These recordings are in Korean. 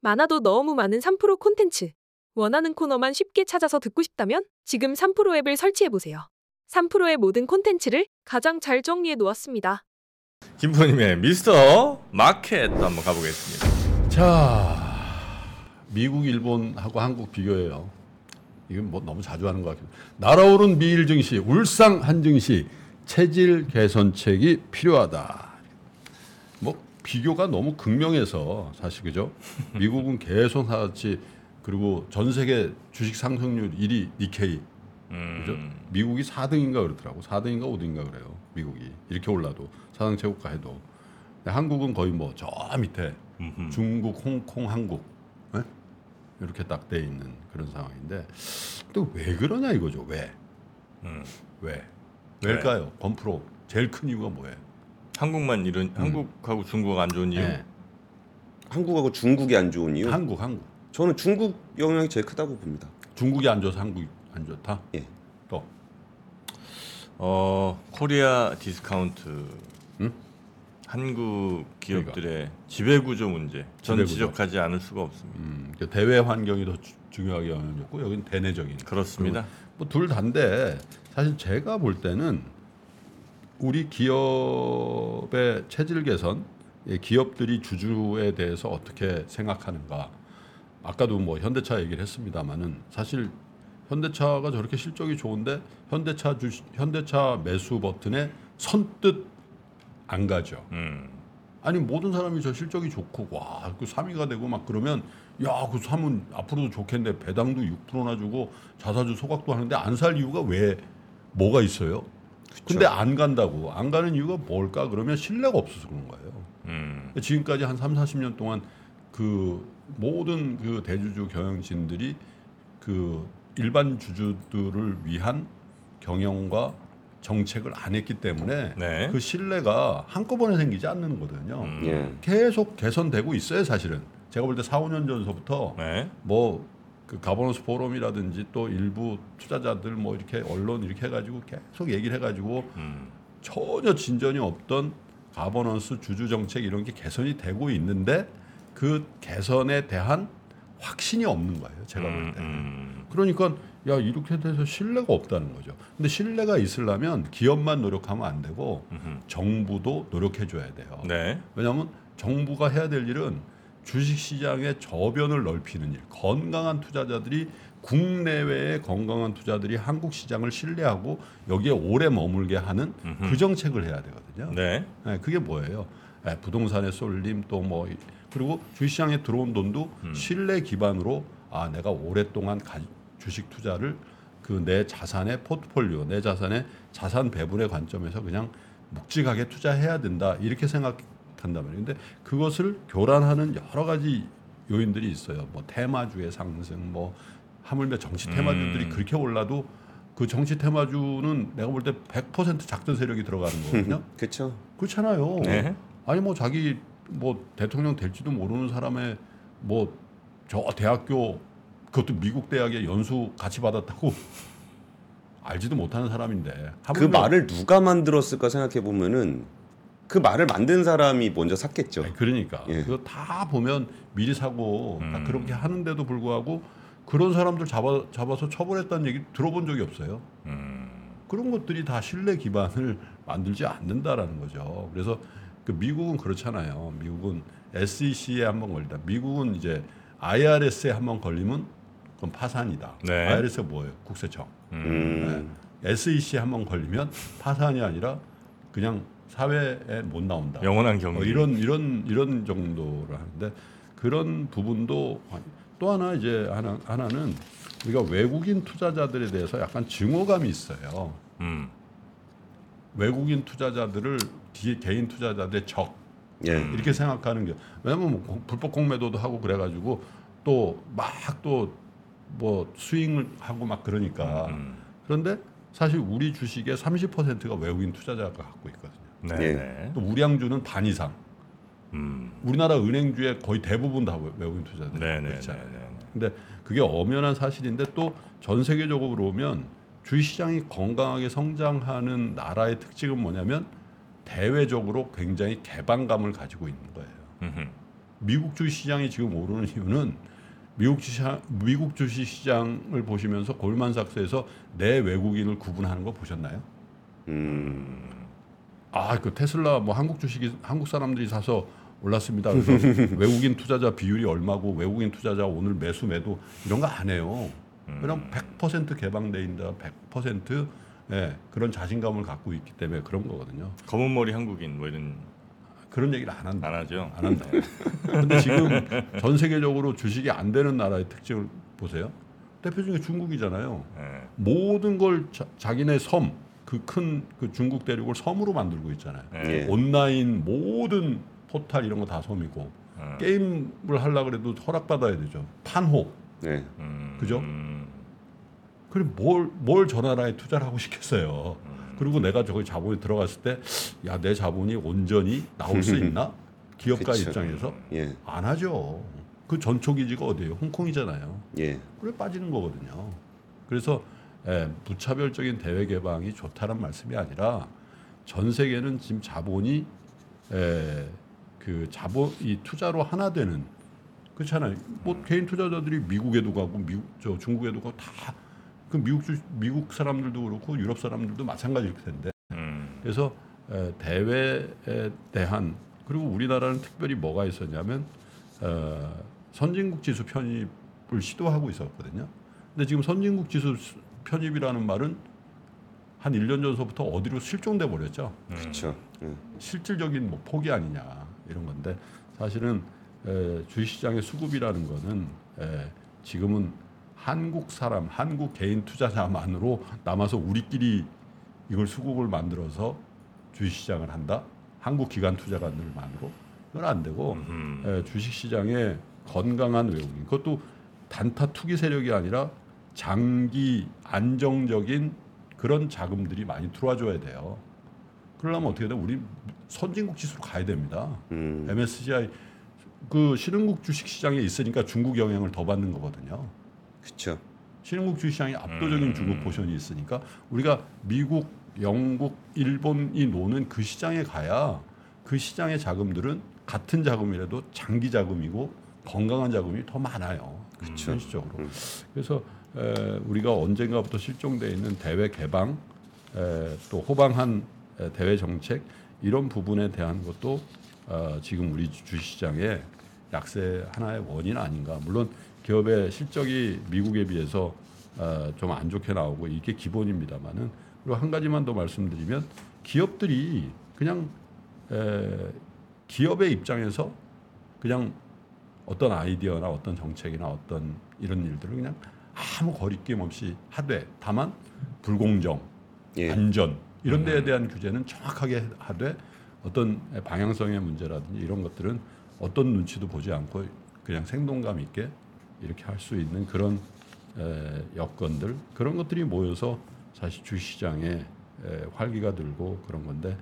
많아도 너무 많은 3프로 콘텐츠. 원하는 코너만 쉽게 찾아서 듣고 싶다면 지금 3프로 앱을 설치해보세요. 3프로의 모든 콘텐츠를 가장 잘 정리해 놓았습니다. 김포님의 미스터 마켓 한번 가보겠습니다. 자, 미국, 일본하고 한국 비교해요. 이건 뭐 너무 자주 하는 것 같기도. 날아오른 미일 증시, 울상 한 증시 체질 개선책이 필요하다. 뭐 비교가 너무 극명해서 사실 그죠? 미국은 계속 하지 그리고 전 세계 주식 상승률 1위 니케이 그죠? 미국이 4등인가 그렇더라고. 4등인가 5등인가 그래요. 미국이 이렇게 올라도 사상 최고가 해도 한국은 거의 뭐 저 밑에 중국, 홍콩, 한국 예? 이렇게 딱 돼 있는 그런 상황인데 또 왜 그러냐 이거죠. 왜? 음. 왜? 왜일까요? 김프로 제일 큰 이유가 뭐예요? 한국만 이런 한국하고 중국 안 좋은 이유. 예. 한국하고 중국이 안 좋은 이유? 한국, 한국. 저는 중국 영향이 제일 크다고 봅니다. 중국이 안 좋아서 한국이 안 좋다. 예. 또 어 코리아 디스카운트. 응? 한국 기업들의 지배 구조 문제. 전 지배 구조. 지적하지 않을 수가 없습니다. 음, 그 대외 환경이 더 주- 중요하게 영향이었고 여기는 대내적인. 그렇습니다. 뭐 둘 다인데 사실 제가 볼 때는 우리 기업의 체질 개선, 예, 기업들이 주주에 대해서 어떻게 생각하는가. 아까도 뭐 현대차 얘기를 했습니다만은 사실 현대차가 저렇게 실적이 좋은데 현대차 주 현대차 매수 버튼에 선뜻 안 가죠. 음. 아니 모든 사람이 저 실적이 좋고 와그 3위가 되고 막 그러면 야그 사면 앞으로도 좋겠는데 배당도 6%나 주고 자사주 소각도 하는데 안 살 이유가 왜 뭐가 있어요? 근데 안 간다고 안 가는 이유가 뭘까 그러면 신뢰가 없어서 그런 거예요. 음. 지금까지 한 3, 40년 동안 그 모든 그 대주주 경영진들이 그 일반 주주들을 위한 경영과 정책을 안 했기 때문에 네. 그 신뢰가 한꺼번에 생기지 않는 거거든요. 음. 예. 계속 개선되고 있어요, 사실은. 제가 볼 때 4, 5년 전서부터 네. 뭐 그 가버넌스 포럼이라든지 또 일부 투자자들 뭐 이렇게 언론 이렇게 해가지고 계속 얘기를 해가지고 음. 전혀 진전이 없던 가버넌스 주주 정책 이런 게 개선이 되고 있는데 그 개선에 대한 확신이 없는 거예요, 제가 볼 음, 때. 음. 그러니까 야 이렇게 돼서 신뢰가 없다는 거죠. 근데 신뢰가 있으려면 기업만 노력하면 안 되고 음흠. 정부도 노력해 줘야 돼요. 네. 왜냐하면 정부가 해야 될 일은 주식시장의 저변을 넓히는 일, 건강한 투자자들이 국내외의 건강한 투자들이 한국 시장을 신뢰하고 여기에 오래 머물게 하는 그 정책을 해야 되거든요. 네. 네, 그게 뭐예요? 예, 부동산의 쏠림 또 뭐 그리고 주식시장에 들어온 돈도 신뢰 기반으로 아 내가 오랫동안 가, 주식 투자를 그 내 자산의 포트폴리오 내 자산의 자산 배분의 관점에서 그냥 묵직하게 투자해야 된다 이렇게 생각 한단 말이에요. 근데 그것을 교란하는 여러 가지 요인들이 있어요. 뭐 테마주의 상승, 뭐 하물며 정치 테마주들이 음. 그렇게 올라도 그 정치 테마주는 내가 볼 때 100% 작전 세력이 들어가는 거거든요. 그렇죠. 그렇잖아요. 네. 아니 뭐 자기 뭐 대통령 될지도 모르는 사람의 뭐 저 대학교 그것도 미국 대학에 연수 같이 받았다고 알지도 못하는 사람인데 그 말을 누가 만들었을까 생각해 보면은 그 말을 만든 사람이 먼저 샀겠죠. 아니, 그러니까 예. 그거 다 보면 미리 사고 다 음. 그렇게 하는데도 불구하고 그런 사람들 잡아 잡아서 처벌했다는 얘기 들어본 적이 없어요. 음. 그런 것들이 다 신뢰 기반을 만들지 않는다라는 거죠. 그래서 그 미국은 그렇잖아요. 미국은 SEC에 한번 걸린다. 미국은 이제 IRS에 한번 걸리면 그건 파산이다. 네. IRS가 뭐예요? 국세청. 음. SEC에 한번 걸리면 파산이 아니라 그냥 사회에 못 나온다. 영원한 경기. 어, 이런 이런 이런 정도로 하는데 그런 부분도 또 하나 이제 하나 하나는 우리가 외국인 투자자들에 대해서 약간 증오감이 있어요. 음. 외국인 투자자들을 기- 개인 투자자들의 적 예. 이렇게 생각하는 게 왜냐면 뭐 공- 불법 공매도도 하고 그래가지고 또 막 또 뭐 스윙을 하고 막 그러니까 음. 그런데 사실 우리 주식의 30%가 외국인 투자자가 갖고 있거든요. 네. 예. 네. 또 우량주는 반 이상. 음. 우리나라 은행주의 거의 대부분 다 외- 외국인 투자들 네, 네, 있잖아요. 네, 네. 근데 그게 엄연한 사실인데 또 전 세계적으로 보면 주식 시장이 건강하게 성장하는 나라의 특징은 뭐냐면 대외적으로 굉장히 개방감을 가지고 있는 거예요. 음흠. 미국 주식 시장이 지금 오르는 이유는 미국 주식 미국 주식 시장을 보시면서 골만삭스에서 내 외국인을 구분하는 거 보셨나요? 음, 아, 그 테슬라 뭐 한국 주식이 한국 사람들이 사서 올랐습니다. 그래서 외국인 투자자 비율이 얼마고 외국인 투자자 오늘 매수 매도 이런 거 안 해요. 그냥 100% 개방돼 있다. 100% 예, 그런 자신감을 갖고 있기 때문에 그런 거거든요. 검은 머리 한국인 뭐 이런 그런 얘기를 안 한다. 안 하죠. 안 한다. 근데 지금 전 세계적으로 주식이 안 되는 나라의 특징을 보세요. 대표 중에 중국이잖아요. 예. 모든 걸 자, 자기네 섬, 그큰그 중국 대륙을 섬으로 만들고 있잖아요. 예. 예. 온라인 모든 포탈 이런 거 다 섬이고 어. 게임을 하려 그래도 허락 받아야 되죠. 판호. 네. 음, 그죠? 음, 그럼 뭘뭘저 나라에 투자를 하고 싶겠어요. 그리고 내가 저기 자본이 들어갔을 때 야 내 자본이 온전히 나올 수 있나? 기업가 그쵸. 입장에서 예. 안 하죠. 그 전초 기지가 어디예요? 홍콩이잖아요. 예. 그래 빠지는 거거든요. 그래서 예, 무차별적인 대외 개방이 좋다는 말씀이 아니라 전 세계는 지금 자본이 예, 그 자본 이 투자로 하나 되는 그렇잖아요. 뭐 개인 투자자들이 미국에도 가고 미국 저 중국에도 가고 다 그 미국 주, 미국 사람들도 그렇고 유럽 사람들도 마찬가지일 텐데 음, 그래서 에, 대외에 대한 그리고 우리나라는 특별히 뭐가 있었냐면 어, 선진국 지수 편입을 시도하고 있었거든요. 근데 지금 선진국 지수 수- 편입이라는 말은 한 1년 전서부터 어디로 실종돼 버렸죠. 그렇죠. 예. 실질적인 뭐 포기 아니냐 이런 건데 사실은 에, 주식시장의 수급이라는 거는 에, 지금은 한국 사람, 한국 개인 투자자만으로 남아서 우리끼리 이걸 수급을 만들어서 주식시장을 한다. 한국 기관 투자가들만으로 이건 안 되고 음. 에, 주식시장에 건강한 외국인 그것도 단타 투기 세력이 아니라 장기 안정적인 그런 자금들이 많이 들어와 줘야 돼요. 그러려면 어떻게 돼? 우리 선진국 지수로 가야 됩니다. 음. MSCI 그 신흥국 주식 시장에 있으니까 중국 영향을 더 받는 거거든요. 그렇죠. 신흥국 주식 시장에 압도적인 음. 중국 포션이 있으니까 우리가 미국, 영국, 일본이 노는 그 시장에 가야 그 시장의 자금들은 같은 자금이라도 장기 자금이고 건강한 자금이 더 많아요. 그쵸. 현실적으로. 음. 그래서 에, 우리가 언젠가부터 실종돼 있는 대외 개방, 에, 또 호방한 에, 대외 정책 이런 부분에 대한 것도 어, 지금 우리 주식시장의 약세 하나의 원인 아닌가. 물론 기업의 실적이 미국에 비해서 어, 좀안 좋게 나오고 이게 기본입니다만은 그리고 한 가지만 더 말씀드리면 기업들이 그냥 에, 기업의 입장에서 그냥 어떤 아이디어나 어떤 정책이나 어떤 이런 일들을 그냥 아무 거리낌 없이 하되 다만 불공정, 예. 안전 이런 데에 대한 규제는 정확하게 하되 어떤 방향성의 문제라든지 이런 것들은 어떤 눈치도 보지 않고 그냥 생동감 있게 이렇게 할 수 있는 그런 에, 여건들 그런 것들이 모여서 사실 주시장에 에, 활기가 들고 그런 건데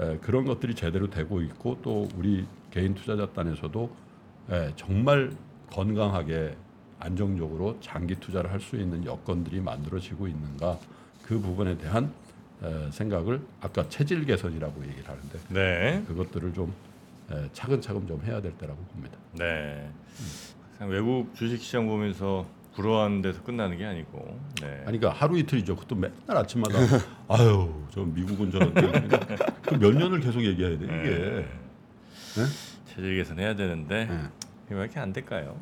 에, 그런 것들이 제대로 되고 있고 또 우리 개인 투자자단에서도 에, 정말 건강하게 안정적으로 장기 투자를 할 수 있는 여건들이 만들어지고 있는가 그 부분에 대한 에, 생각을 아까 체질 개선이라고 얘기를 하는데 네. 그것들을 좀 에, 차근차근 좀 해야 될 때라고 봅니다. 네. 그냥 외국 주식 시장 보면서 부러워하는 데서 끝나는 게 아니고. 네. 아니 그러니까 하루 이틀이죠. 그것도 맨날 아침마다 아유 저 미국은 저런데 그몇 년을 계속 얘기해야 돼 이게. 네? 체질 개선해야 되는데 네. 왜 이렇게 안 될까요?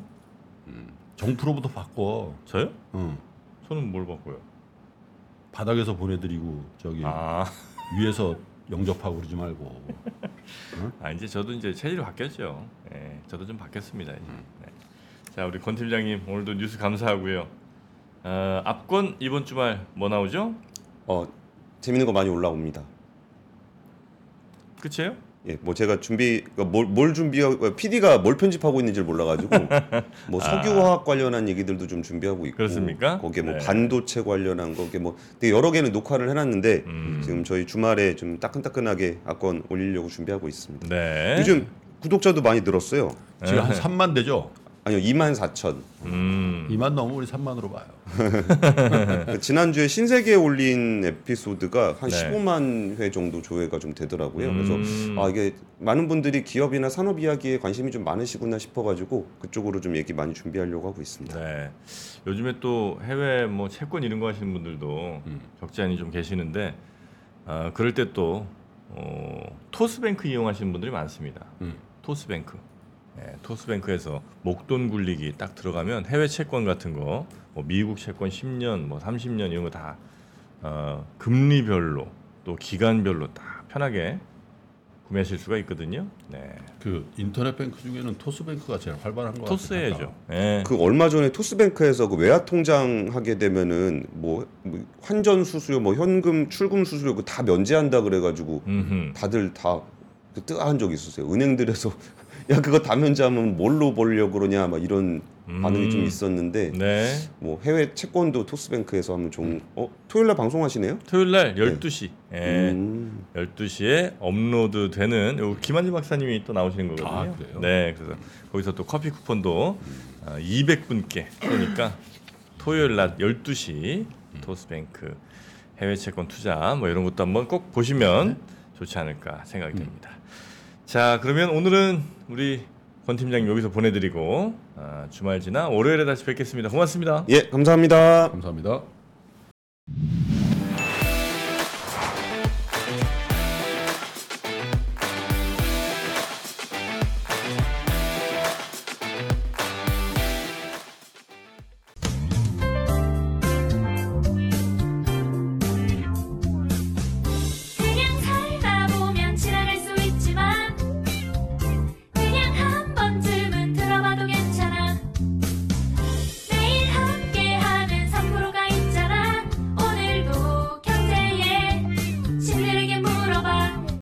정프로부터 바꿔. 저요? 응. 손은 뭘 바꿔요? 바닥에서 보내드리고 저기 아, 위에서 영접하고 그러지 말고. 아 이제 저도 이제 체질이 바뀌었죠. 네, 저도 좀 바뀌었습니다. 이제. 음. 네. 자, 우리 권 팀장님 오늘도 뉴스 감사하고요. 어, 압권 이번 주말 뭐 나오죠? 어 재밌는 거 많이 올라옵니다. 끝이에요? 예, 뭐 제가 준비 그러니까 뭘, 뭘 준비하고 PD가 뭘 편집하고 있는지를 몰라가지고 뭐 석유화학 관련한 얘기들도 좀 준비하고 있고 그렇습니까? 거기에 뭐 네. 반도체 관련한 거기에 뭐 되게 여러 개는 녹화를 해놨는데 음. 지금 저희 주말에 좀 따끈따끈하게 악권 올리려고 준비하고 있습니다. 네. 요즘 구독자도 많이 늘었어요. 지금 한 3만 되죠. 아니요 2만 4천. 음. 2만 넘으면 우리 3만으로 봐요. 그 지난주에 신세계에 올린 에피소드가 한 네. 15만 회 정도 조회가 좀 되더라고요. 음. 그래서 아 이게 많은 분들이 기업이나 산업 이야기에 관심이 좀 많으시구나 싶어가지고 그쪽으로 좀 얘기 많이 준비하려고 하고 있습니다. 네. 요즘에 또 해외 뭐 채권 이런 거 하시는 분들도 음. 적지 않이 좀 계시는데 어, 그럴 때또 어, 토스뱅크 이용하시는 분들이 많습니다. 음. 토스뱅크. 네, 토스뱅크에서 목돈 굴리기 딱 들어가면 해외 채권 같은 거, 뭐 미국 채권 10년, 뭐 30년 이런 거다 어, 금리별로 또 기간별로 딱 편하게 구매하실 수가 있거든요. 네. 그 인터넷 뱅크 중에는 토스뱅크가 제일 활발한 것 같아요. 토스해야죠. 예. 그 얼마 전에 토스뱅크에서 그 외화 통장 하게 되면은 뭐, 뭐 환전 수수료, 뭐 현금 출금 수수료 그 다 면제한다 그래가지고 음흠. 다들 다그 뜨아한 적이 있었어요. 은행들에서 야 그거 다 면제하면 뭘로 벌려고 그러냐 막 이런 반응이 좀 음. 있었는데 네. 뭐 해외 채권도 토스뱅크에서 하면 좀 어? 토요일 날 방송하시네요? 토요일 날 12시. 예. 음. 12시에 업로드 되는 요 김한진 박사님이 또 나오시는 거거든요. 아, 그래요? 네. 그래서 거기서 또 커피 쿠폰도 어, 200분께 쏘니까 토요일 낮 12시 토스뱅크 해외 채권 투자 뭐 이런 것도 한번 꼭 보시면 좋지 않을까 생각이 됩니다. 자, 그러면 오늘은 우리 권 팀장님 여기서 보내드리고 어, 주말 지나 월요일에 다시 뵙겠습니다. 고맙습니다. 예, 감사합니다. 감사합니다.